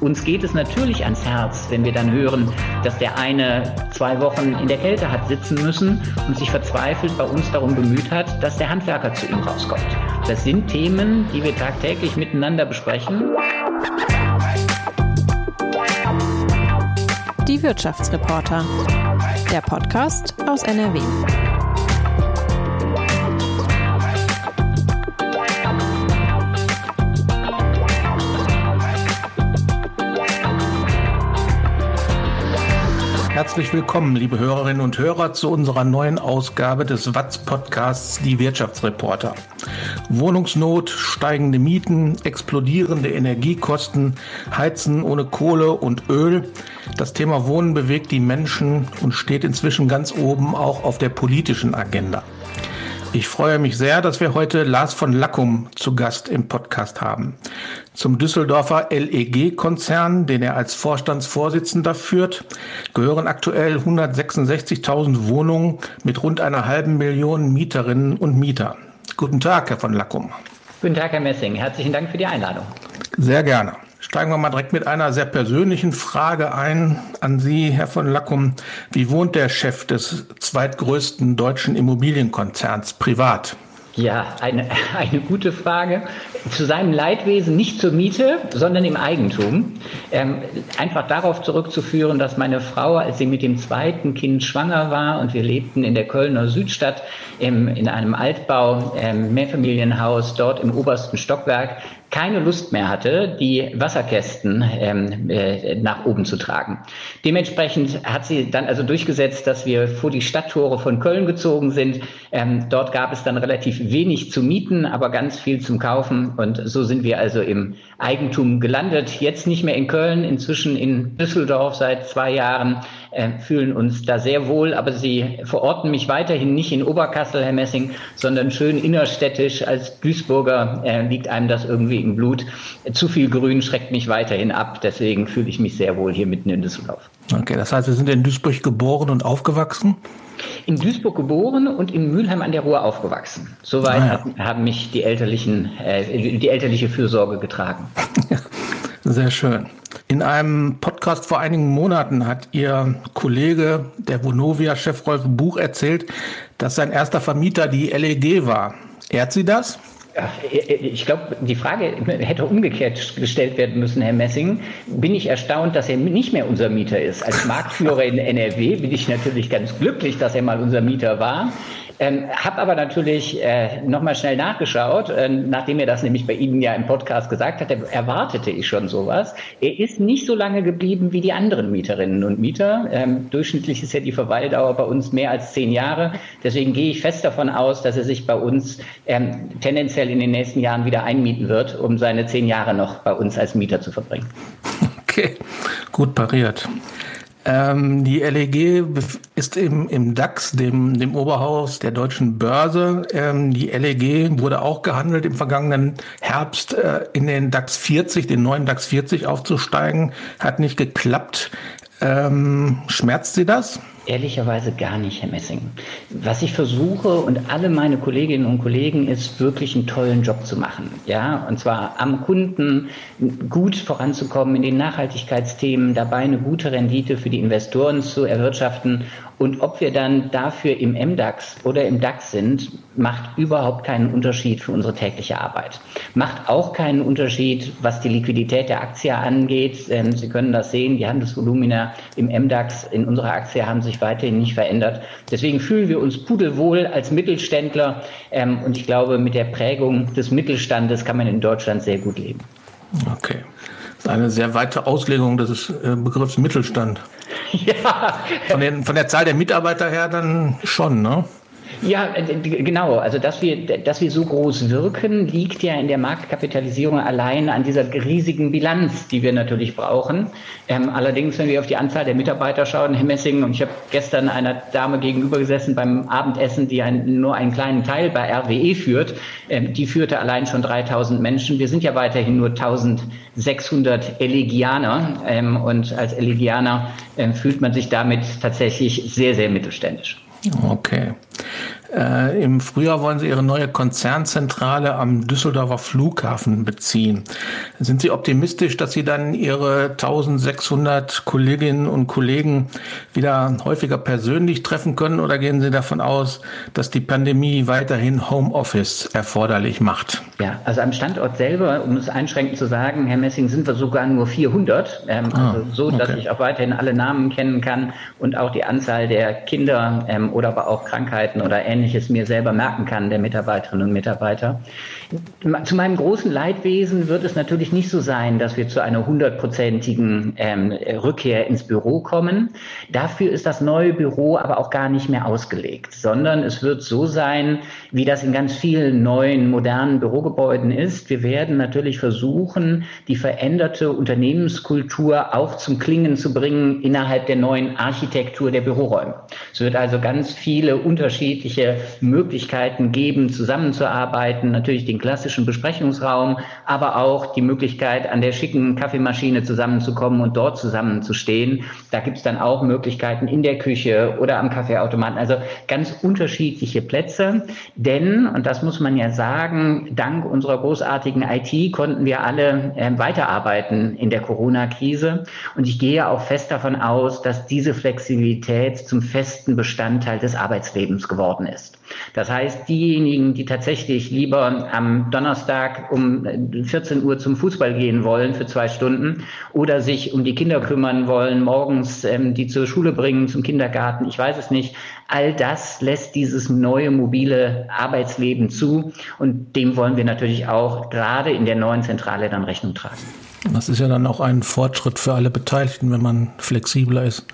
uns geht es natürlich ans Herz, wenn wir dann hören, dass der eine zwei Wochen in der Kälte hat sitzen müssen und sich verzweifelt bei uns darum bemüht hat, dass der Handwerker zu ihm rauskommt. Das sind Themen, die wir tagtäglich miteinander besprechen. Die Wirtschaftsreporter. Der Podcast aus NRW. Herzlich willkommen, liebe Hörerinnen und Hörer, zu unserer neuen Ausgabe des Watz-Podcasts Die Wirtschaftsreporter. Wohnungsnot, steigende Mieten, explodierende Energiekosten, Heizen ohne Kohle und Öl. Das Thema Wohnen bewegt die Menschen und steht inzwischen ganz oben auch auf der politischen Agenda. Ich freue mich sehr, dass wir heute Lars von Lackum zu Gast im Podcast haben. Zum Düsseldorfer LEG-Konzern, den er als Vorstandsvorsitzender führt, gehören aktuell 166.000 Wohnungen mit rund einer halben Million Mieterinnen und Mieter. Guten Tag, Herr von Lackum. Guten Tag, Herr Messing. Herzlichen Dank für die Einladung. Sehr gerne. Steigen wir mal direkt mit einer sehr persönlichen Frage ein an Sie, Herr von Lackum. Wie wohnt der Chef des zweitgrößten deutschen Immobilienkonzerns privat? Ja, eine, eine gute Frage. Zu seinem Leidwesen nicht zur Miete, sondern im Eigentum. Ähm, einfach darauf zurückzuführen, dass meine Frau, als sie mit dem zweiten Kind schwanger war und wir lebten in der Kölner Südstadt im, in einem Altbau, ähm, Mehrfamilienhaus, dort im obersten Stockwerk, keine Lust mehr hatte, die Wasserkästen ähm, äh, nach oben zu tragen. Dementsprechend hat sie dann also durchgesetzt, dass wir vor die Stadttore von Köln gezogen sind. Ähm, dort gab es dann relativ wenig zu mieten, aber ganz viel zum Kaufen. Und so sind wir also im Eigentum gelandet. Jetzt nicht mehr in Köln, inzwischen in Düsseldorf seit zwei Jahren, äh, fühlen uns da sehr wohl. Aber Sie verorten mich weiterhin nicht in Oberkassel, Herr Messing, sondern schön innerstädtisch. Als Duisburger äh, liegt einem das irgendwie im Blut. Zu viel Grün schreckt mich weiterhin ab. Deswegen fühle ich mich sehr wohl hier mitten in Düsseldorf. Okay, das heißt, Sie sind in Duisburg geboren und aufgewachsen? In Duisburg geboren und in Mülheim an der Ruhr aufgewachsen. Soweit ah, ja. haben mich die elterlichen, äh, die elterliche Fürsorge getragen. Sehr schön. In einem Podcast vor einigen Monaten hat Ihr Kollege, der Vonovia-Chef Rolf Buch, erzählt, dass sein erster Vermieter die LEG war. Ehrt Sie das? Ich glaube, die Frage hätte umgekehrt gestellt werden müssen, Herr Messing. Bin ich erstaunt, dass er nicht mehr unser Mieter ist. Als Marktführer in NRW bin ich natürlich ganz glücklich, dass er mal unser Mieter war. Ähm, habe aber natürlich äh, nochmal schnell nachgeschaut, äh, nachdem er das nämlich bei Ihnen ja im Podcast gesagt hat, erwartete ich schon sowas. Er ist nicht so lange geblieben wie die anderen Mieterinnen und Mieter. Ähm, durchschnittlich ist ja die Verweildauer bei uns mehr als zehn Jahre. Deswegen gehe ich fest davon aus, dass er sich bei uns ähm, tendenziell in den nächsten Jahren wieder einmieten wird, um seine zehn Jahre noch bei uns als Mieter zu verbringen. Okay, gut pariert. Ähm, die LEG ist im, im DAX, dem, dem Oberhaus der deutschen Börse. Ähm, die LEG wurde auch gehandelt im vergangenen Herbst äh, in den DAX 40, den neuen DAX 40 aufzusteigen. Hat nicht geklappt. Ähm, schmerzt Sie das? Ehrlicherweise gar nicht, Herr Messing. Was ich versuche und alle meine Kolleginnen und Kollegen ist, wirklich einen tollen Job zu machen. Ja, und zwar am Kunden gut voranzukommen in den Nachhaltigkeitsthemen, dabei eine gute Rendite für die Investoren zu erwirtschaften und ob wir dann dafür im MDAX oder im DAX sind, macht überhaupt keinen Unterschied für unsere tägliche Arbeit. Macht auch keinen Unterschied, was die Liquidität der Aktie angeht. Sie können das sehen, die Handelsvolumina im MDAX in unserer Aktie haben sich weiterhin nicht verändert. Deswegen fühlen wir uns pudelwohl als Mittelständler. Ähm, und ich glaube, mit der Prägung des Mittelstandes kann man in Deutschland sehr gut leben. Okay. Das ist eine sehr weite Auslegung des äh, Begriffs Mittelstand. Ja. Von, den, von der Zahl der Mitarbeiter her dann schon, ne? Ja, äh, genau. Also, dass wir, dass wir so groß wirken, liegt ja in der Marktkapitalisierung allein an dieser riesigen Bilanz, die wir natürlich brauchen. Ähm, allerdings, wenn wir auf die Anzahl der Mitarbeiter schauen, Herr Messing, und ich habe gestern einer Dame gegenüber gesessen beim Abendessen, die ein, nur einen kleinen Teil bei RWE führt, ähm, die führte allein schon 3000 Menschen. Wir sind ja weiterhin nur 1600 Elegianer ähm, und als Elegianer ähm, fühlt man sich damit tatsächlich sehr, sehr mittelständisch. Okay. Äh, Im Frühjahr wollen Sie Ihre neue Konzernzentrale am Düsseldorfer Flughafen beziehen. Sind Sie optimistisch, dass Sie dann Ihre 1600 Kolleginnen und Kollegen wieder häufiger persönlich treffen können oder gehen Sie davon aus, dass die Pandemie weiterhin Homeoffice erforderlich macht? Ja, also am Standort selber, um es einschränkend zu sagen, Herr Messing, sind wir sogar nur 400. Ähm, ah, also so, dass okay. ich auch weiterhin alle Namen kennen kann und auch die Anzahl der Kinder ähm, oder aber auch Krankheiten oder Ähnliches mir selber merken kann, der Mitarbeiterinnen und Mitarbeiter. Zu meinem großen Leidwesen wird es natürlich nicht so sein, dass wir zu einer hundertprozentigen ähm, Rückkehr ins Büro kommen. Dafür ist das neue Büro aber auch gar nicht mehr ausgelegt, sondern es wird so sein, wie das in ganz vielen neuen, modernen Bürogebäuden ist. Wir werden natürlich versuchen, die veränderte Unternehmenskultur auch zum Klingen zu bringen innerhalb der neuen Architektur der Büroräume. Es wird also ganz viele unterschiedliche Möglichkeiten geben, zusammenzuarbeiten, natürlich den klassischen Besprechungsraum, aber auch die Möglichkeit, an der schicken Kaffeemaschine zusammenzukommen und dort zusammenzustehen. Da gibt es dann auch Möglichkeiten in der Küche oder am Kaffeeautomaten. Also ganz unterschiedliche Plätze. Denn, und das muss man ja sagen, dank unserer großartigen IT konnten wir alle äh, weiterarbeiten in der Corona-Krise. Und ich gehe auch fest davon aus, dass diese Flexibilität zum festen Bestandteil des Arbeitslebens geworden ist. Das heißt, diejenigen, die tatsächlich lieber am Donnerstag um 14 Uhr zum Fußball gehen wollen für zwei Stunden oder sich um die Kinder kümmern wollen, morgens ähm, die zur Schule bringen, zum Kindergarten, ich weiß es nicht, all das lässt dieses neue mobile Arbeitsleben zu und dem wollen wir natürlich auch gerade in der neuen Zentrale dann Rechnung tragen. Das ist ja dann auch ein Fortschritt für alle Beteiligten, wenn man flexibler ist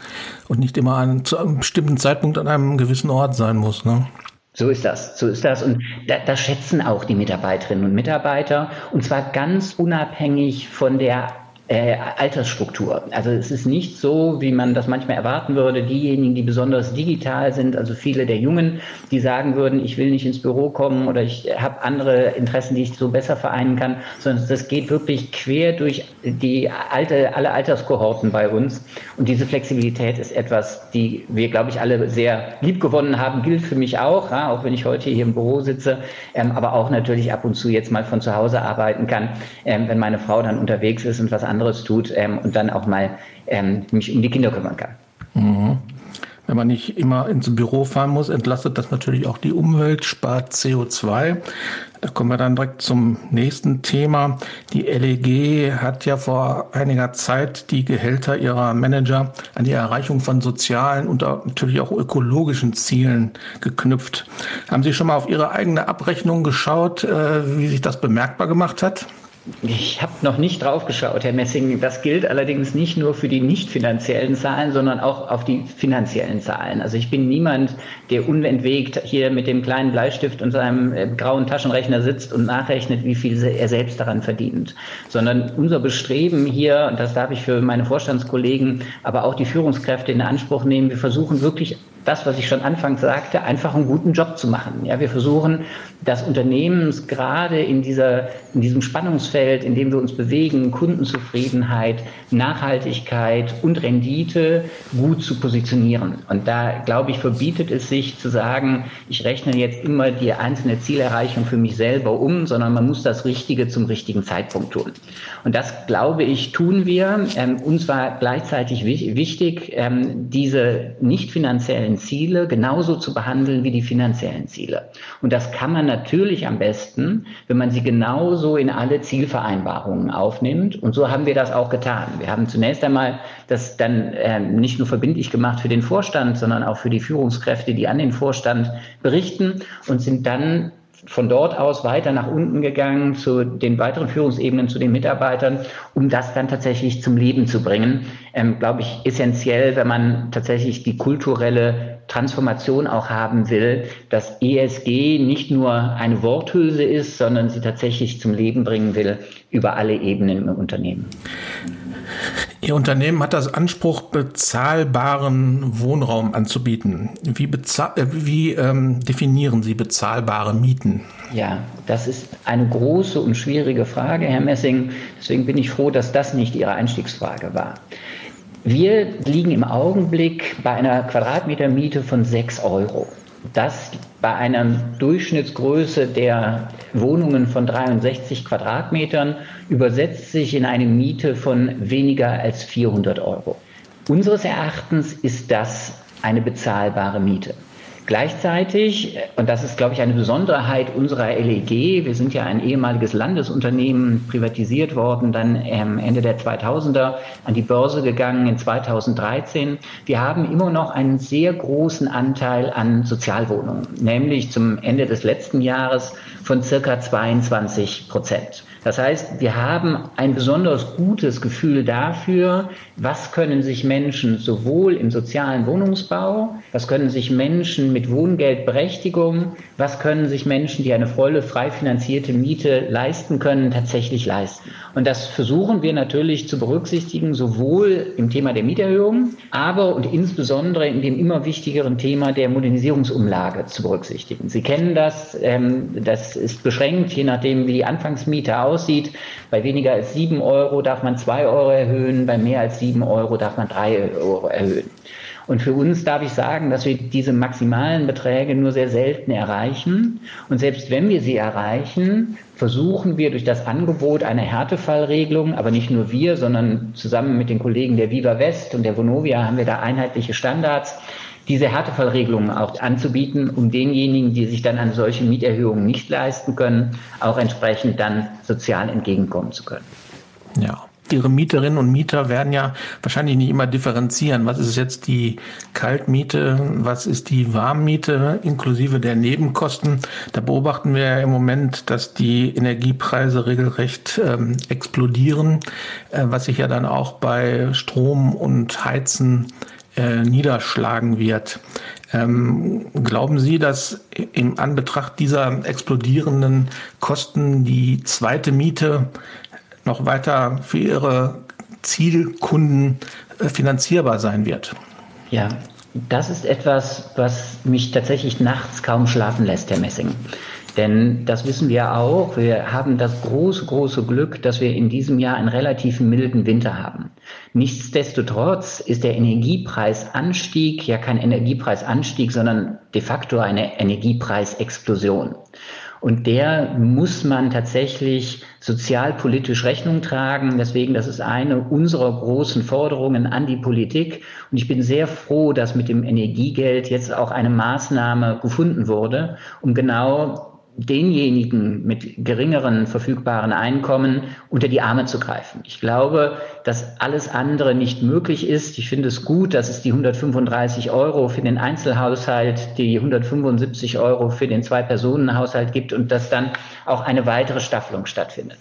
und nicht immer an, zu einem bestimmten Zeitpunkt an einem gewissen Ort sein muss. Ne? So ist das, so ist das. Und da, das schätzen auch die Mitarbeiterinnen und Mitarbeiter. Und zwar ganz unabhängig von der äh, Altersstruktur. Also es ist nicht so, wie man das manchmal erwarten würde, diejenigen, die besonders digital sind, also viele der Jungen, die sagen würden, ich will nicht ins Büro kommen oder ich habe andere Interessen, die ich so besser vereinen kann, sondern das geht wirklich quer durch die alte, alle Alterskohorten bei uns. Und diese Flexibilität ist etwas, die wir, glaube ich, alle sehr lieb gewonnen haben, gilt für mich auch, ja, auch wenn ich heute hier im Büro sitze, ähm, aber auch natürlich ab und zu jetzt mal von zu Hause arbeiten kann, ähm, wenn meine Frau dann unterwegs ist und was anderes anderes tut ähm, und dann auch mal ähm, mich um die Kinder kümmern kann. Mhm. Wenn man nicht immer ins Büro fahren muss, entlastet das natürlich auch die Umwelt, spart CO2. Da kommen wir dann direkt zum nächsten Thema. Die LEG hat ja vor einiger Zeit die Gehälter ihrer Manager an die Erreichung von sozialen und natürlich auch ökologischen Zielen geknüpft. Haben Sie schon mal auf Ihre eigene Abrechnung geschaut, äh, wie sich das bemerkbar gemacht hat? Ich habe noch nicht drauf geschaut, Herr Messing. Das gilt allerdings nicht nur für die nicht finanziellen Zahlen, sondern auch auf die finanziellen Zahlen. Also ich bin niemand, der unentwegt hier mit dem kleinen Bleistift und seinem äh, grauen Taschenrechner sitzt und nachrechnet, wie viel er selbst daran verdient. Sondern unser Bestreben hier, und das darf ich für meine Vorstandskollegen, aber auch die Führungskräfte in Anspruch nehmen, wir versuchen wirklich das, was ich schon anfangs sagte, einfach einen guten Job zu machen. Ja, wir versuchen, das Unternehmen gerade in dieser, in diesem Spannungsfeld, in dem wir uns bewegen, Kundenzufriedenheit, Nachhaltigkeit und Rendite gut zu positionieren. Und da, glaube ich, verbietet es sich zu sagen, ich rechne jetzt immer die einzelne Zielerreichung für mich selber um, sondern man muss das Richtige zum richtigen Zeitpunkt tun. Und das, glaube ich, tun wir. Ähm, uns war gleichzeitig wichtig, ähm, diese nicht finanziellen finanziellen Ziele genauso zu behandeln wie die finanziellen Ziele. Und das kann man natürlich am besten, wenn man sie genauso in alle Zielvereinbarungen aufnimmt. Und so haben wir das auch getan. Wir haben zunächst einmal das dann äh, nicht nur verbindlich gemacht für den Vorstand, sondern auch für die Führungskräfte, die an den Vorstand berichten und sind dann von dort aus weiter nach unten gegangen zu den weiteren Führungsebenen, zu den Mitarbeitern, um das dann tatsächlich zum Leben zu bringen. Ähm, Glaube ich, essentiell, wenn man tatsächlich die kulturelle Transformation auch haben will, dass ESG nicht nur eine Worthülse ist, sondern sie tatsächlich zum Leben bringen will über alle Ebenen im Unternehmen. Ihr Unternehmen hat das Anspruch, bezahlbaren Wohnraum anzubieten. Wie, äh, wie ähm, definieren Sie bezahlbare Mieten? Ja, das ist eine große und schwierige Frage, Herr Messing. Deswegen bin ich froh, dass das nicht Ihre Einstiegsfrage war. Wir liegen im Augenblick bei einer Quadratmetermiete von 6 Euro. das bei einer Durchschnittsgröße der Wohnungen von 63 Quadratmetern übersetzt sich in eine Miete von weniger als 400 Euro. Unseres Erachtens ist das eine bezahlbare Miete. Gleichzeitig, und das ist, glaube ich, eine Besonderheit unserer LEG, wir sind ja ein ehemaliges Landesunternehmen, privatisiert worden, dann ähm, Ende der 2000er an die Börse gegangen in 2013. Wir haben immer noch einen sehr großen Anteil an Sozialwohnungen, nämlich zum Ende des letzten Jahres von circa 22 Prozent. Das heißt, wir haben ein besonders gutes Gefühl dafür, was können sich Menschen sowohl im sozialen Wohnungsbau, was können sich Menschen mit Wohngeldberechtigung, was können sich Menschen, die eine volle, frei finanzierte Miete leisten können, tatsächlich leisten. Und das versuchen wir natürlich zu berücksichtigen, sowohl im Thema der Mieterhöhung, aber und insbesondere in dem immer wichtigeren Thema der Modernisierungsumlage zu berücksichtigen. Sie kennen das, ähm, das ist beschränkt, je nachdem, wie die Anfangsmiete aussieht. Bei weniger als sieben Euro darf man zwei Euro erhöhen, bei mehr als sieben Euro darf man drei Euro erhöhen. Und für uns darf ich sagen, dass wir diese maximalen Beträge nur sehr selten erreichen. Und selbst wenn wir sie erreichen, versuchen wir durch das Angebot einer Härtefallregelung, aber nicht nur wir, sondern zusammen mit den Kollegen der Viva West und der Vonovia haben wir da einheitliche Standards, diese Härtefallregelungen auch anzubieten, um denjenigen, die sich dann an solche Mieterhöhungen nicht leisten können, auch entsprechend dann sozial entgegenkommen zu können. Ja. Ihre Mieterinnen und Mieter werden ja wahrscheinlich nicht immer differenzieren. Was ist jetzt die Kaltmiete? Was ist die Warmmiete inklusive der Nebenkosten? Da beobachten wir ja im Moment, dass die Energiepreise regelrecht ähm, explodieren, äh, was sich ja dann auch bei Strom und Heizen äh, niederschlagen wird. Ähm, glauben Sie, dass im Anbetracht dieser explodierenden Kosten die zweite Miete noch weiter für Ihre Zielkunden äh, finanzierbar sein wird? Ja, das ist etwas, was mich tatsächlich nachts kaum schlafen lässt, Herr Messing. Denn das wissen wir auch. Wir haben das große, große Glück, dass wir in diesem Jahr einen relativ milden Winter haben. Nichtsdestotrotz ist der Energiepreisanstieg ja kein Energiepreisanstieg, sondern de facto eine Energiepreisexplosion. Und der muss man tatsächlich sozialpolitisch Rechnung tragen. Deswegen, das ist eine unserer großen Forderungen an die Politik. Und ich bin sehr froh, dass mit dem Energiegeld jetzt auch eine Maßnahme gefunden wurde, um genau denjenigen mit geringeren verfügbaren Einkommen unter die Arme zu greifen. Ich glaube, dass alles andere nicht möglich ist. Ich finde es gut, dass es die 135 Euro für den Einzelhaushalt, die 175 Euro für den Zwei-Personen-Haushalt gibt und dass dann auch eine weitere Staffelung stattfindet.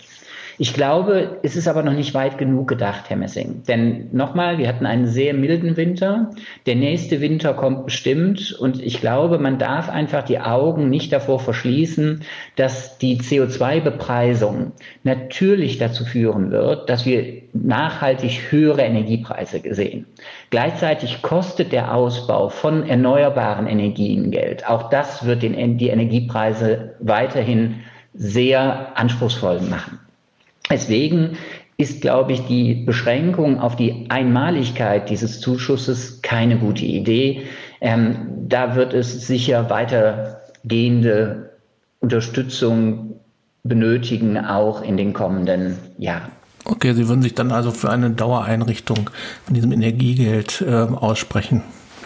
Ich glaube, es ist aber noch nicht weit genug gedacht, Herr Messing. Denn nochmal, wir hatten einen sehr milden Winter. Der nächste Winter kommt bestimmt. Und ich glaube, man darf einfach die Augen nicht davor verschließen, dass die CO2-Bepreisung natürlich dazu führen wird, dass wir nachhaltig höhere Energiepreise sehen. Gleichzeitig kostet der Ausbau von erneuerbaren Energien Geld. Auch das wird den, die Energiepreise weiterhin sehr anspruchsvoll machen. Deswegen ist, glaube ich, die Beschränkung auf die Einmaligkeit dieses Zuschusses keine gute Idee. Ähm, da wird es sicher weitergehende Unterstützung benötigen, auch in den kommenden Jahren. Okay, Sie würden sich dann also für eine Dauereinrichtung von diesem Energiegeld äh, aussprechen.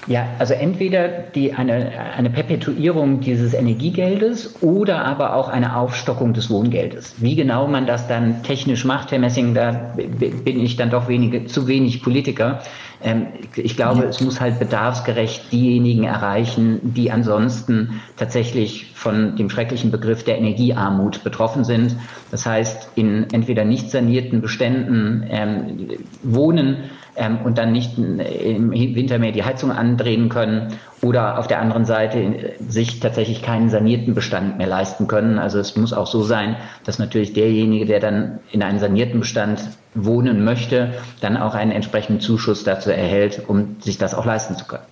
Ja, also entweder die, eine, eine Perpetuierung dieses Energiegeldes oder aber auch eine Aufstockung des Wohngeldes. Wie genau man das dann technisch macht, Herr Messing, da bin ich dann doch wenige, zu wenig Politiker. Ähm, ich glaube, ja. es muss halt bedarfsgerecht diejenigen erreichen, die ansonsten tatsächlich von dem schrecklichen Begriff der Energiearmut betroffen sind. Das heißt, in entweder nicht sanierten Beständen ähm, wohnen, ähm, und dann nicht im Winter mehr die Heizung andrehen können oder auf der anderen Seite sich tatsächlich keinen sanierten Bestand mehr leisten können. Also es muss auch so sein, dass natürlich derjenige, der dann in einem sanierten Bestand wohnen möchte, dann auch einen entsprechenden Zuschuss dazu erhält, um sich das auch leisten zu können.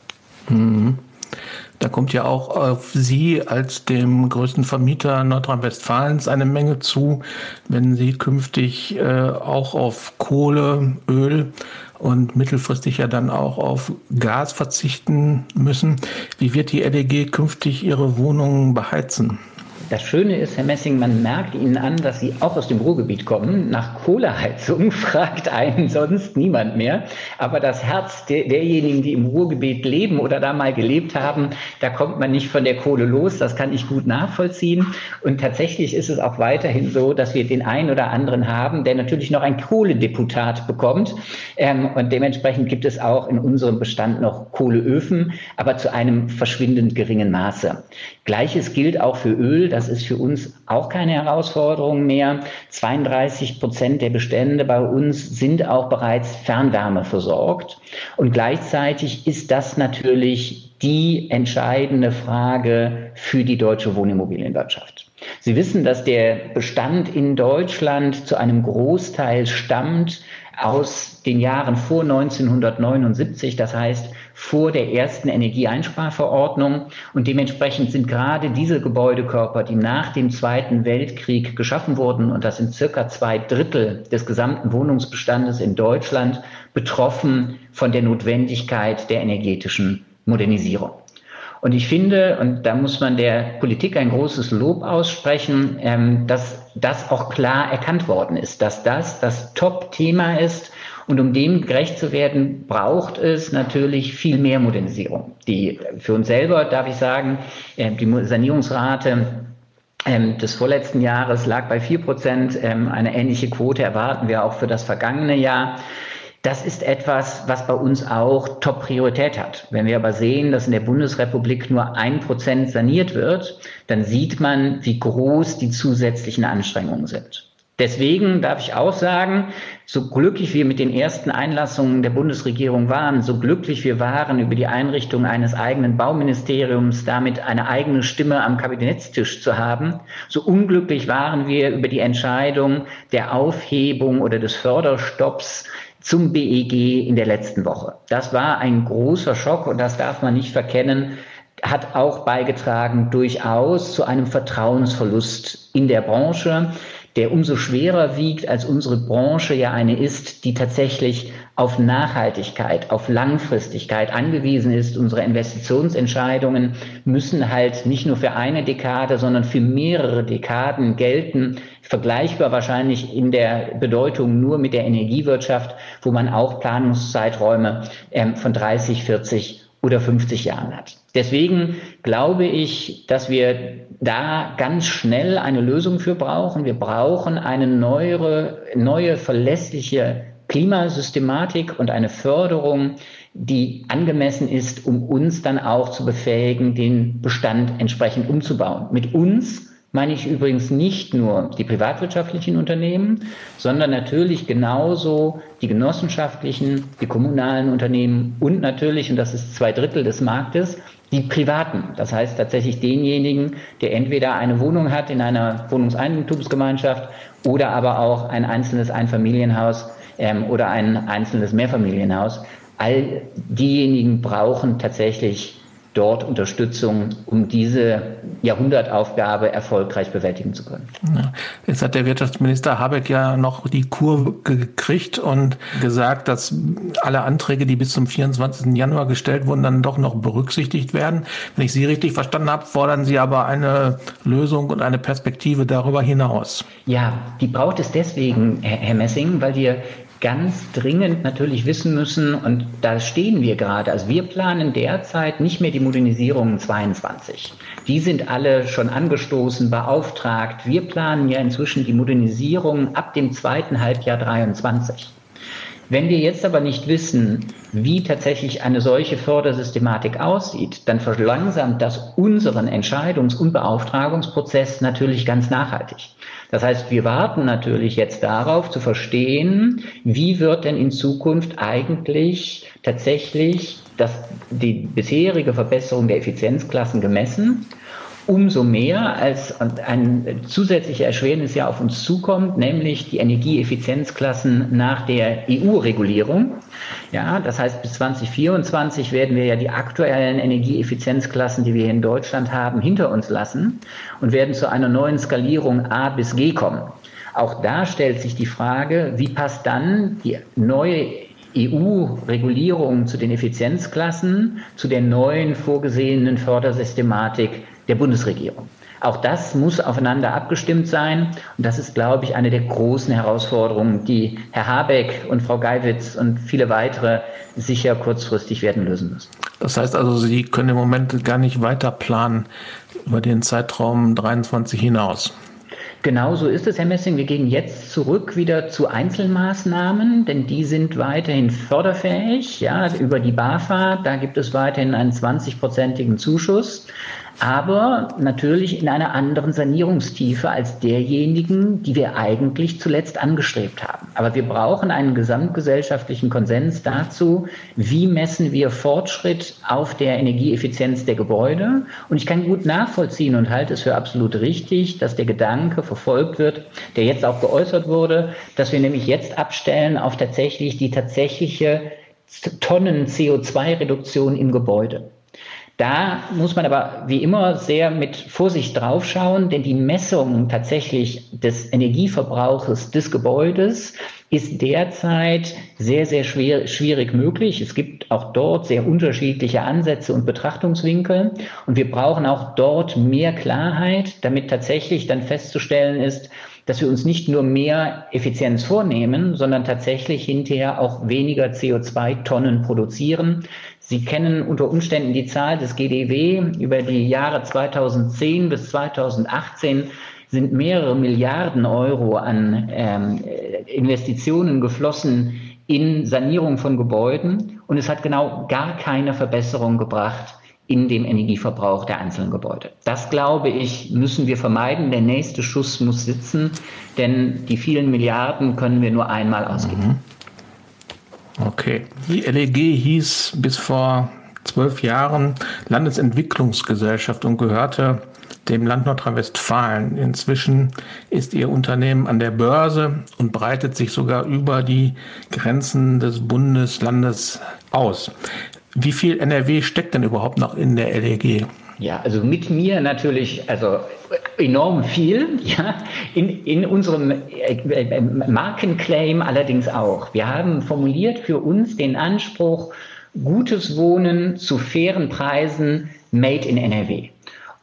Mhm. Da kommt ja auch auf Sie als dem größten Vermieter Nordrhein-Westfalens eine Menge zu, wenn Sie künftig äh, auch auf Kohle, Öl und mittelfristig ja dann auch auf Gas verzichten müssen. Wie wird die LEG künftig ihre Wohnungen beheizen? Das Schöne ist, Herr Messing, man merkt Ihnen an, dass Sie auch aus dem Ruhrgebiet kommen. Nach Kohleheizung fragt einen sonst niemand mehr. Aber das Herz der, derjenigen, die im Ruhrgebiet leben oder da mal gelebt haben, da kommt man nicht von der Kohle los. Das kann ich gut nachvollziehen. Und tatsächlich ist es auch weiterhin so, dass wir den einen oder anderen haben, der natürlich noch ein Kohledeputat bekommt. Ähm, und dementsprechend gibt es auch in unserem Bestand noch Kohleöfen, aber zu einem verschwindend geringen Maße. Gleiches gilt auch für Öl. Das ist für uns auch keine Herausforderung mehr. 32 Prozent der Bestände bei uns sind auch bereits Fernwärme versorgt. Und gleichzeitig ist das natürlich die entscheidende Frage für die deutsche Wohnimmobilienwirtschaft. Sie wissen, dass der Bestand in Deutschland zu einem Großteil stammt aus den Jahren vor 1979, das heißt vor der ersten Energieeinsparverordnung. Und dementsprechend sind gerade diese Gebäudekörper, die nach dem Zweiten Weltkrieg geschaffen wurden, und das sind circa zwei Drittel des gesamten Wohnungsbestandes in Deutschland, betroffen von der Notwendigkeit der energetischen Modernisierung. Und ich finde, und da muss man der Politik ein großes Lob aussprechen, ähm, dass das auch klar erkannt worden ist, dass das das Top-Thema ist. Und um dem gerecht zu werden, braucht es natürlich viel mehr Modernisierung. Die für uns selber, darf ich sagen, äh, die Sanierungsrate ähm, des vorletzten Jahres lag bei vier Prozent. Ähm, eine ähnliche Quote erwarten wir auch für das vergangene Jahr. Das ist etwas, was bei uns auch Top-Priorität hat. Wenn wir aber sehen, dass in der Bundesrepublik nur ein Prozent saniert wird, dann sieht man, wie groß die zusätzlichen Anstrengungen sind. Deswegen darf ich auch sagen, so glücklich wir mit den ersten Einlassungen der Bundesregierung waren, so glücklich wir waren über die Einrichtung eines eigenen Bauministeriums, damit eine eigene Stimme am Kabinettstisch zu haben, so unglücklich waren wir über die Entscheidung der Aufhebung oder des Förderstopps zum BEG in der letzten Woche. Das war ein großer Schock und das darf man nicht verkennen, hat auch beigetragen durchaus zu einem Vertrauensverlust in der Branche, der umso schwerer wiegt, als unsere Branche ja eine ist, die tatsächlich auf Nachhaltigkeit, auf Langfristigkeit angewiesen ist. Unsere Investitionsentscheidungen müssen halt nicht nur für eine Dekade, sondern für mehrere Dekaden gelten. Vergleichbar wahrscheinlich in der Bedeutung nur mit der Energiewirtschaft, wo man auch Planungszeiträume ähm, von 30, 40 oder 50 Jahren hat. Deswegen glaube ich, dass wir da ganz schnell eine Lösung für brauchen. Wir brauchen eine neuere, neue verlässliche Klimasystematik und eine Förderung, die angemessen ist, um uns dann auch zu befähigen, den Bestand entsprechend umzubauen. Mit uns meine ich übrigens nicht nur die privatwirtschaftlichen Unternehmen, sondern natürlich genauso die genossenschaftlichen, die kommunalen Unternehmen und natürlich, und das ist zwei Drittel des Marktes, die Privaten. Das heißt tatsächlich denjenigen, der entweder eine Wohnung hat in einer Wohnungseigentumsgemeinschaft oder aber auch ein einzelnes Einfamilienhaus ähm, oder ein einzelnes Mehrfamilienhaus. All diejenigen brauchen tatsächlich dort Unterstützung, um diese Jahrhundertaufgabe erfolgreich bewältigen zu können. Jetzt hat der Wirtschaftsminister Habeck ja noch die Kur gekriegt und gesagt, dass alle Anträge, die bis zum 24. Januar gestellt wurden, dann doch noch berücksichtigt werden. Wenn ich Sie richtig verstanden habe, fordern Sie aber eine Lösung und eine Perspektive darüber hinaus. Ja, die braucht es deswegen, Herr Messing, weil wir ganz dringend natürlich wissen müssen, und da stehen wir gerade, also wir planen derzeit nicht mehr die Modernisierung 22. Die sind alle schon angestoßen, beauftragt. Wir planen ja inzwischen die Modernisierung ab dem zweiten Halbjahr 23. Wenn wir jetzt aber nicht wissen, wie tatsächlich eine solche Fördersystematik aussieht, dann verlangsamt das unseren Entscheidungs- und Beauftragungsprozess natürlich ganz nachhaltig. Das heißt, wir warten natürlich jetzt darauf zu verstehen, wie wird denn in Zukunft eigentlich tatsächlich das, die bisherige Verbesserung der Effizienzklassen gemessen Umso mehr, als ein zusätzlicher Erschwernis ja auf uns zukommt, nämlich die Energieeffizienzklassen nach der EU-Regulierung. Ja, das heißt, bis 2024 werden wir ja die aktuellen Energieeffizienzklassen, die wir hier in Deutschland haben, hinter uns lassen und werden zu einer neuen Skalierung A bis G kommen. Auch da stellt sich die Frage, wie passt dann die neue EU-Regulierung zu den Effizienzklassen zu der neuen vorgesehenen Fördersystematik der Bundesregierung. Auch das muss aufeinander abgestimmt sein. Und das ist, glaube ich, eine der großen Herausforderungen, die Herr Habeck und Frau Geiwitz und viele weitere sicher kurzfristig werden lösen müssen. Das heißt also, Sie können im Moment gar nicht weiter planen über den Zeitraum 23 hinaus. Genau so ist es, Herr Messing. Wir gehen jetzt zurück wieder zu Einzelmaßnahmen, denn die sind weiterhin förderfähig. Ja, über die BAFA, da gibt es weiterhin einen 20-prozentigen Zuschuss aber natürlich in einer anderen Sanierungstiefe als derjenigen, die wir eigentlich zuletzt angestrebt haben. Aber wir brauchen einen gesamtgesellschaftlichen Konsens dazu, wie messen wir Fortschritt auf der Energieeffizienz der Gebäude. Und ich kann gut nachvollziehen und halte es für absolut richtig, dass der Gedanke verfolgt wird, der jetzt auch geäußert wurde, dass wir nämlich jetzt abstellen auf tatsächlich die tatsächliche Tonnen CO2-Reduktion im Gebäude. Da muss man aber wie immer sehr mit Vorsicht draufschauen, denn die Messung tatsächlich des Energieverbrauches des Gebäudes ist derzeit sehr, sehr schwer, schwierig möglich. Es gibt auch dort sehr unterschiedliche Ansätze und Betrachtungswinkel. Und wir brauchen auch dort mehr Klarheit, damit tatsächlich dann festzustellen ist, dass wir uns nicht nur mehr Effizienz vornehmen, sondern tatsächlich hinterher auch weniger CO2-Tonnen produzieren. Sie kennen unter Umständen die Zahl des GDW. Über die Jahre 2010 bis 2018 sind mehrere Milliarden Euro an ähm, Investitionen geflossen in Sanierung von Gebäuden. Und es hat genau gar keine Verbesserung gebracht in dem Energieverbrauch der einzelnen Gebäude. Das, glaube ich, müssen wir vermeiden. Der nächste Schuss muss sitzen, denn die vielen Milliarden können wir nur einmal ausgeben. Mhm. Okay. Die LEG hieß bis vor zwölf Jahren Landesentwicklungsgesellschaft und gehörte dem Land Nordrhein-Westfalen. Inzwischen ist ihr Unternehmen an der Börse und breitet sich sogar über die Grenzen des Bundeslandes aus. Wie viel NRW steckt denn überhaupt noch in der LEG? Ja, also mit mir natürlich, also enorm viel, ja, in, in unserem äh, äh, Markenclaim allerdings auch. Wir haben formuliert für uns den Anspruch, gutes Wohnen zu fairen Preisen made in NRW.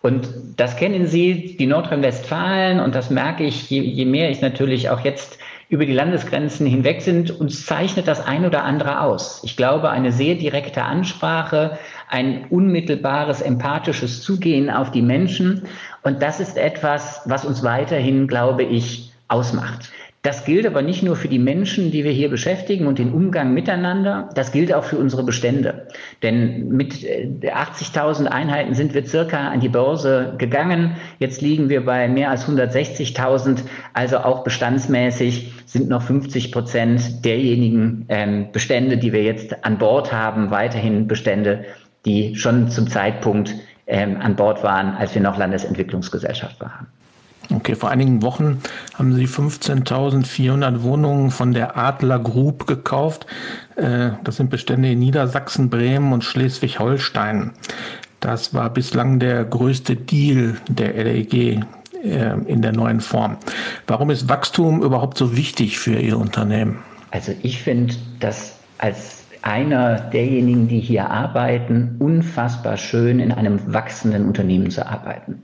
Und das kennen Sie, die Nordrhein-Westfalen, und das merke ich, je, je mehr ich natürlich auch jetzt über die Landesgrenzen hinweg sind, uns zeichnet das ein oder andere aus. Ich glaube, eine sehr direkte Ansprache, ein unmittelbares, empathisches Zugehen auf die Menschen. Und das ist etwas, was uns weiterhin, glaube ich, ausmacht. Das gilt aber nicht nur für die Menschen, die wir hier beschäftigen und den Umgang miteinander, das gilt auch für unsere Bestände. Denn mit 80.000 äh, Einheiten sind wir circa an die Börse gegangen. Jetzt liegen wir bei mehr als 160.000. Also auch bestandsmäßig sind noch 50 Prozent derjenigen ähm, Bestände, die wir jetzt an Bord haben, weiterhin Bestände, die schon zum Zeitpunkt ähm, an Bord waren, als wir noch Landesentwicklungsgesellschaft waren. Okay, vor einigen Wochen haben Sie 15.400 Wohnungen von der Adler Group gekauft. Äh, das sind Bestände in Niedersachsen, Bremen und Schleswig-Holstein. Das war bislang der größte Deal der LEG äh, in der neuen Form. Warum ist Wachstum überhaupt so wichtig für Ihr Unternehmen? Also ich finde das als einer derjenigen, die hier arbeiten, unfassbar schön in einem wachsenden Unternehmen zu arbeiten.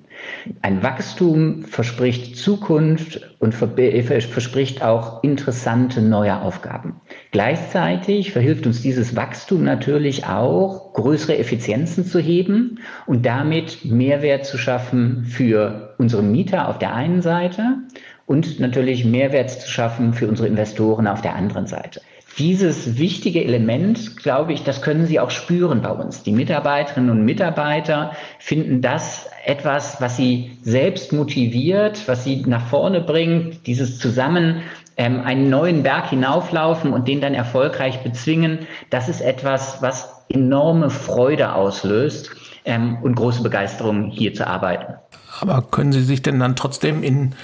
Ein Wachstum verspricht Zukunft und verspricht auch interessante neue Aufgaben. Gleichzeitig verhilft uns dieses Wachstum natürlich auch, größere Effizienzen zu heben und damit Mehrwert zu schaffen für unsere Mieter auf der einen Seite und natürlich Mehrwert zu schaffen für unsere Investoren auf der anderen Seite dieses wichtige Element, glaube ich, das können Sie auch spüren bei uns. Die Mitarbeiterinnen und Mitarbeiter finden das etwas, was sie selbst motiviert, was sie nach vorne bringt, dieses zusammen ähm, einen neuen Berg hinauflaufen und den dann erfolgreich bezwingen. Das ist etwas, was enorme Freude auslöst ähm, und große Begeisterung hier zu arbeiten. Aber können Sie sich denn dann trotzdem in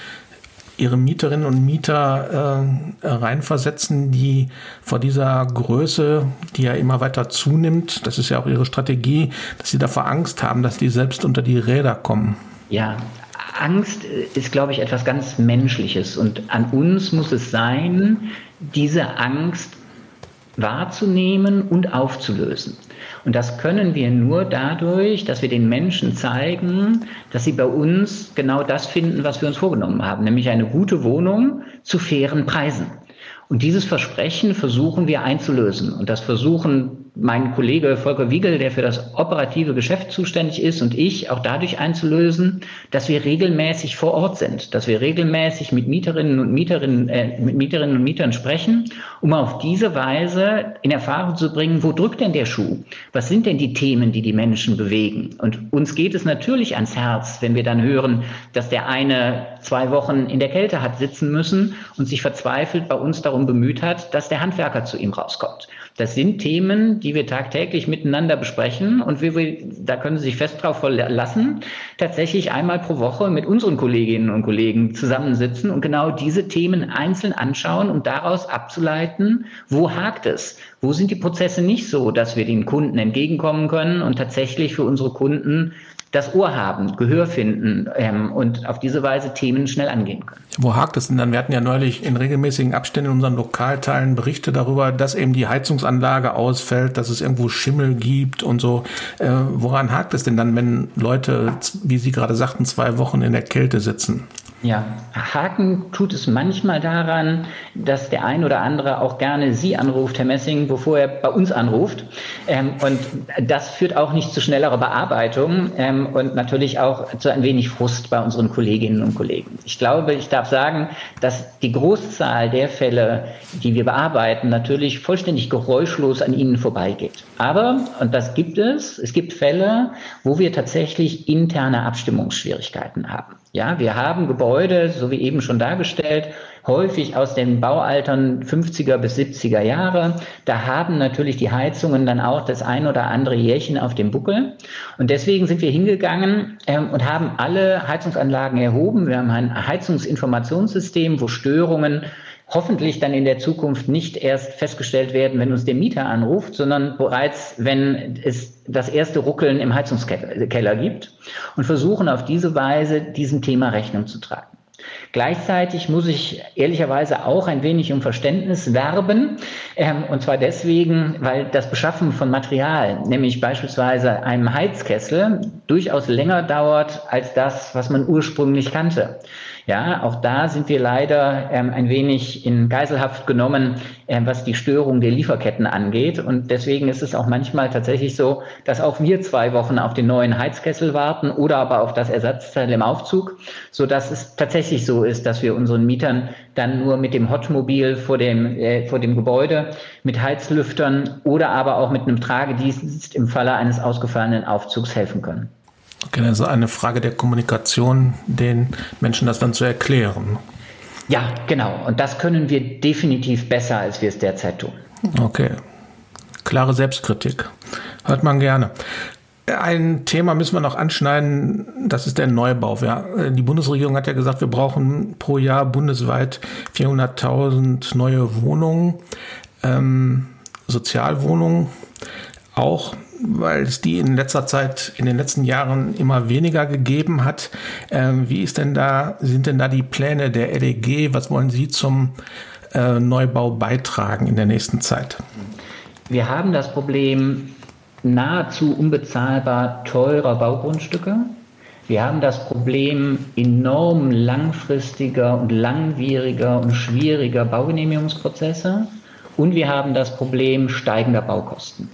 ihre Mieterinnen und Mieter äh, reinversetzen, die vor dieser Größe, die ja immer weiter zunimmt, das ist ja auch ihre Strategie, dass sie davor Angst haben, dass die selbst unter die Räder kommen. Ja, Angst ist, glaube ich, etwas ganz Menschliches und an uns muss es sein, diese Angst wahrzunehmen und aufzulösen. Und das können wir nur dadurch, dass wir den Menschen zeigen, dass sie bei uns genau das finden, was wir uns vorgenommen haben, nämlich eine gute Wohnung zu fairen Preisen. Und dieses Versprechen versuchen wir einzulösen. Und das versuchen mein Kollege Volker Wiegel, der für das operative Geschäft zuständig ist, und ich auch dadurch einzulösen, dass wir regelmäßig vor Ort sind, dass wir regelmäßig mit Mieterinnen und Mieterinnen, äh, mit Mieterinnen und Mietern sprechen, um auf diese Weise in Erfahrung zu bringen, wo drückt denn der Schuh? Was sind denn die Themen, die die Menschen bewegen? Und uns geht es natürlich ans Herz, wenn wir dann hören, dass der eine zwei Wochen in der Kälte hat sitzen müssen und sich verzweifelt bei uns darum bemüht hat, dass der Handwerker zu ihm rauskommt. Das sind Themen, die wir tagtäglich miteinander besprechen und wir, da können Sie sich fest drauf verlassen, tatsächlich einmal pro Woche mit unseren Kolleginnen und Kollegen zusammensitzen und genau diese Themen einzeln anschauen und daraus abzuleiten, wo hakt es? Wo sind die Prozesse nicht so, dass wir den Kunden entgegenkommen können und tatsächlich für unsere Kunden das Ohr haben, Gehör finden ähm, und auf diese Weise Themen schnell angehen können. Wo hakt es denn dann? Wir hatten ja neulich in regelmäßigen Abständen in unseren Lokalteilen Berichte darüber, dass eben die Heizungsanlage ausfällt, dass es irgendwo Schimmel gibt und so. Äh, woran hakt es denn dann, wenn Leute, wie Sie gerade sagten, zwei Wochen in der Kälte sitzen? Ja, Haken tut es manchmal daran, dass der ein oder andere auch gerne Sie anruft, Herr Messing, bevor er bei uns anruft. Ähm, und das führt auch nicht zu schnellerer Bearbeitung ähm, und natürlich auch zu ein wenig Frust bei unseren Kolleginnen und Kollegen. Ich glaube, ich darf sagen, dass die Großzahl der Fälle, die wir bearbeiten, natürlich vollständig geräuschlos an Ihnen vorbeigeht. Aber, und das gibt es, es gibt Fälle, wo wir tatsächlich interne Abstimmungsschwierigkeiten haben. Ja, wir haben Gebäude, so wie eben schon dargestellt, häufig aus den Baualtern 50er bis 70er Jahre. Da haben natürlich die Heizungen dann auch das ein oder andere Jährchen auf dem Buckel. Und deswegen sind wir hingegangen ähm, und haben alle Heizungsanlagen erhoben. Wir haben ein Heizungsinformationssystem, wo Störungen hoffentlich dann in der Zukunft nicht erst festgestellt werden, wenn uns der Mieter anruft, sondern bereits, wenn es das erste Ruckeln im Heizungskeller gibt und versuchen auf diese Weise diesem Thema Rechnung zu tragen. Gleichzeitig muss ich ehrlicherweise auch ein wenig um Verständnis werben. Ähm, und zwar deswegen, weil das Beschaffen von Material, nämlich beispielsweise einem Heizkessel, durchaus länger dauert als das, was man ursprünglich kannte. Ja, auch da sind wir leider ähm, ein wenig in Geiselhaft genommen, was die Störung der Lieferketten angeht. Und deswegen ist es auch manchmal tatsächlich so, dass auch wir zwei Wochen auf den neuen Heizkessel warten oder aber auf das Ersatzteil im Aufzug, so dass es tatsächlich so ist, dass wir unseren Mietern dann nur mit dem Hotmobil vor dem, äh, vor dem Gebäude, mit Heizlüftern oder aber auch mit einem Tragedienst im Falle eines ausgefallenen Aufzugs helfen können. Okay, ist eine Frage der Kommunikation, den Menschen das dann zu erklären. Ja, genau. Und das können wir definitiv besser, als wir es derzeit tun. Okay. Klare Selbstkritik. Hört man gerne. Ein Thema müssen wir noch anschneiden, das ist der Neubau. Ja, die Bundesregierung hat ja gesagt, wir brauchen pro Jahr bundesweit 400.000 neue Wohnungen, ähm, Sozialwohnungen auch weil es die in letzter Zeit, in den letzten Jahren immer weniger gegeben hat. Ähm, wie ist denn da, sind denn da die Pläne der LEG? Was wollen Sie zum äh, Neubau beitragen in der nächsten Zeit? Wir haben das Problem nahezu unbezahlbar teurer Baugrundstücke. Wir haben das Problem enorm langfristiger und langwieriger und schwieriger Baugenehmigungsprozesse. Und wir haben das Problem steigender Baukosten.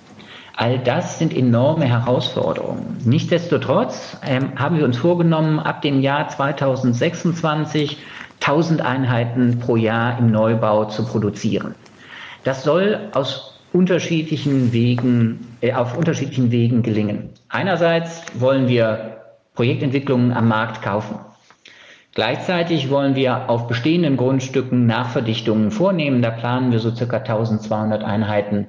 All das sind enorme Herausforderungen. Nichtsdestotrotz ähm, haben wir uns vorgenommen, ab dem Jahr 2026 1000 Einheiten pro Jahr im Neubau zu produzieren. Das soll aus unterschiedlichen Wegen, äh, auf unterschiedlichen Wegen gelingen. Einerseits wollen wir Projektentwicklungen am Markt kaufen. Gleichzeitig wollen wir auf bestehenden Grundstücken Nachverdichtungen vornehmen. Da planen wir so circa 1200 Einheiten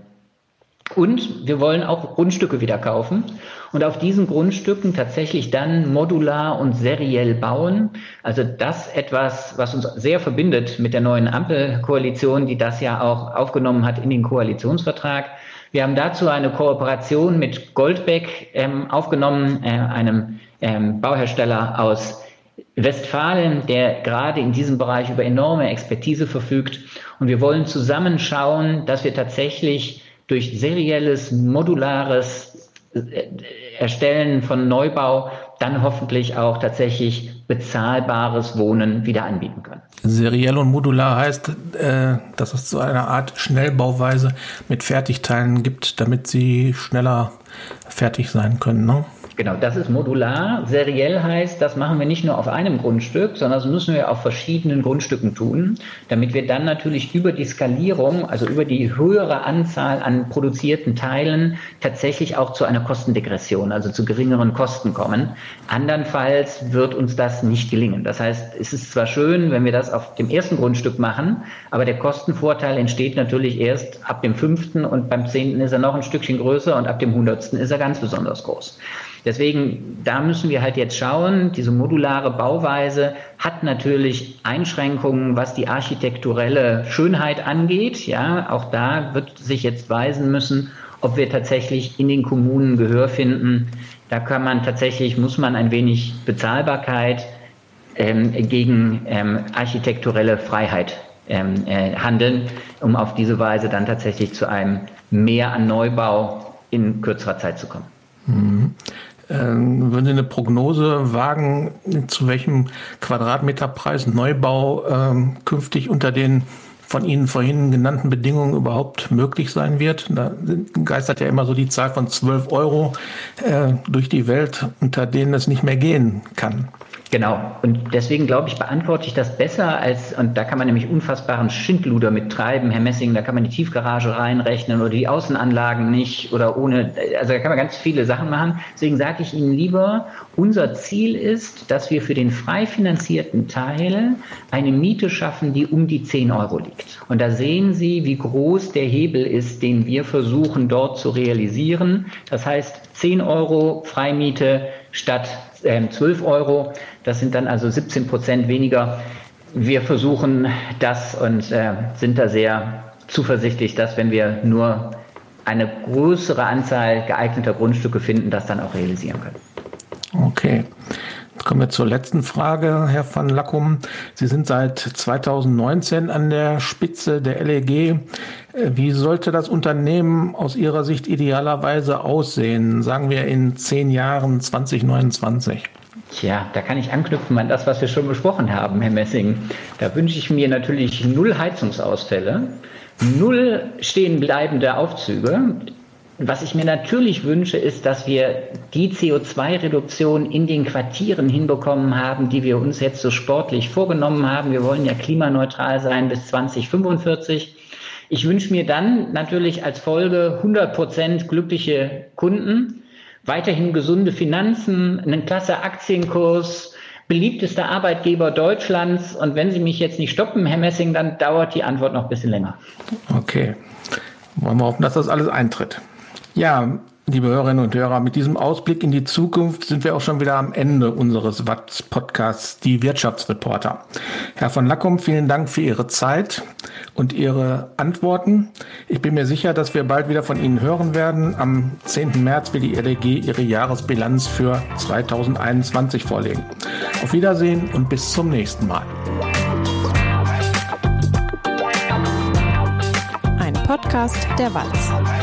und wir wollen auch Grundstücke wieder kaufen und auf diesen Grundstücken tatsächlich dann modular und seriell bauen. Also das etwas, was uns sehr verbindet mit der neuen Ampelkoalition, die das ja auch aufgenommen hat in den Koalitionsvertrag. Wir haben dazu eine Kooperation mit Goldbeck ähm, aufgenommen, äh, einem ähm, Bauhersteller aus Westfalen, der gerade in diesem Bereich über enorme Expertise verfügt. Und wir wollen zusammen schauen, dass wir tatsächlich durch serielles, modulares äh, Erstellen von Neubau dann hoffentlich auch tatsächlich bezahlbares Wohnen wieder anbieten können. Seriell und modular heißt, äh, dass es so eine Art Schnellbauweise mit Fertigteilen gibt, damit sie schneller fertig sein können. Ne? Genau, das ist modular. Seriell heißt, das machen wir nicht nur auf einem Grundstück, sondern das müssen wir auf verschiedenen Grundstücken tun, damit wir dann natürlich über die Skalierung, also über die höhere Anzahl an produzierten Teilen tatsächlich auch zu einer Kostendegression, also zu geringeren Kosten kommen. Andernfalls wird uns das nicht gelingen. Das heißt, es ist zwar schön, wenn wir das auf dem ersten Grundstück machen, aber der Kostenvorteil entsteht natürlich erst ab dem fünften und beim zehnten ist er noch ein Stückchen größer und ab dem hundertsten ist er ganz besonders groß. Deswegen, da müssen wir halt jetzt schauen, diese modulare Bauweise hat natürlich Einschränkungen, was die architekturelle Schönheit angeht. Ja, auch da wird sich jetzt weisen müssen, ob wir tatsächlich in den Kommunen Gehör finden. Da kann man tatsächlich, muss man ein wenig Bezahlbarkeit ähm, gegen ähm, architekturelle Freiheit ähm, äh, handeln, um auf diese Weise dann tatsächlich zu einem Mehr an Neubau in kürzerer Zeit zu kommen. Mhm. Ähm, würden Sie eine Prognose wagen, zu welchem Quadratmeterpreis Neubau ähm, künftig unter den von Ihnen vorhin genannten Bedingungen überhaupt möglich sein wird? Da geistert ja immer so die Zahl von 12 Euro äh, durch die Welt, unter denen es nicht mehr gehen kann. Genau. Und deswegen glaube ich, beantworte ich das besser als, und da kann man nämlich unfassbaren Schindluder mit treiben, Herr Messing, da kann man die Tiefgarage reinrechnen oder die Außenanlagen nicht oder ohne, also da kann man ganz viele Sachen machen. Deswegen sage ich Ihnen lieber, unser Ziel ist, dass wir für den frei finanzierten Teil eine Miete schaffen, die um die 10 Euro liegt. Und da sehen Sie, wie groß der Hebel ist, den wir versuchen dort zu realisieren. Das heißt, 10 Euro Freimiete statt 12 ähm, Euro. Das sind dann also 17 Prozent weniger. Wir versuchen das und äh, sind da sehr zuversichtlich, dass wenn wir nur eine größere Anzahl geeigneter Grundstücke finden, das dann auch realisieren können. Okay. Kommen wir zur letzten Frage, Herr van Lackum. Sie sind seit 2019 an der Spitze der LEG. Äh, wie sollte das Unternehmen aus Ihrer Sicht idealerweise aussehen, sagen wir in zehn Jahren 2029? Tja, da kann ich anknüpfen an das, was wir schon besprochen haben, Herr Messing. Da wünsche ich mir natürlich null Heizungsausfälle, null stehenbleibende Aufzüge. Was ich mir natürlich wünsche, ist, dass wir die CO2-Reduktion in den Quartieren hinbekommen haben, die wir uns jetzt so sportlich vorgenommen haben. Wir wollen ja klimaneutral sein bis 2045. Ich wünsche mir dann natürlich als Folge 100 Prozent glückliche Kunden, weiterhin gesunde Finanzen, einen klasse Aktienkurs, beliebtester Arbeitgeber Deutschlands. Und wenn Sie mich jetzt nicht stoppen, Herr Messing, dann dauert die Antwort noch ein bisschen länger. Okay. Wollen wir hoffen, dass das alles eintritt. Ja, liebe Hörerinnen und Hörer, mit diesem Ausblick in die Zukunft sind wir auch schon wieder am Ende unseres WATS-Podcasts, die Wirtschaftsreporter. Herr von Lackum, vielen Dank für Ihre Zeit und Ihre Antworten. Ich bin mir sicher, dass wir bald wieder von Ihnen hören werden. Am 10. März will die LEG ihre Jahresbilanz für 2021 vorlegen. Auf Wiedersehen und bis zum nächsten Mal. Ein Podcast der WATS.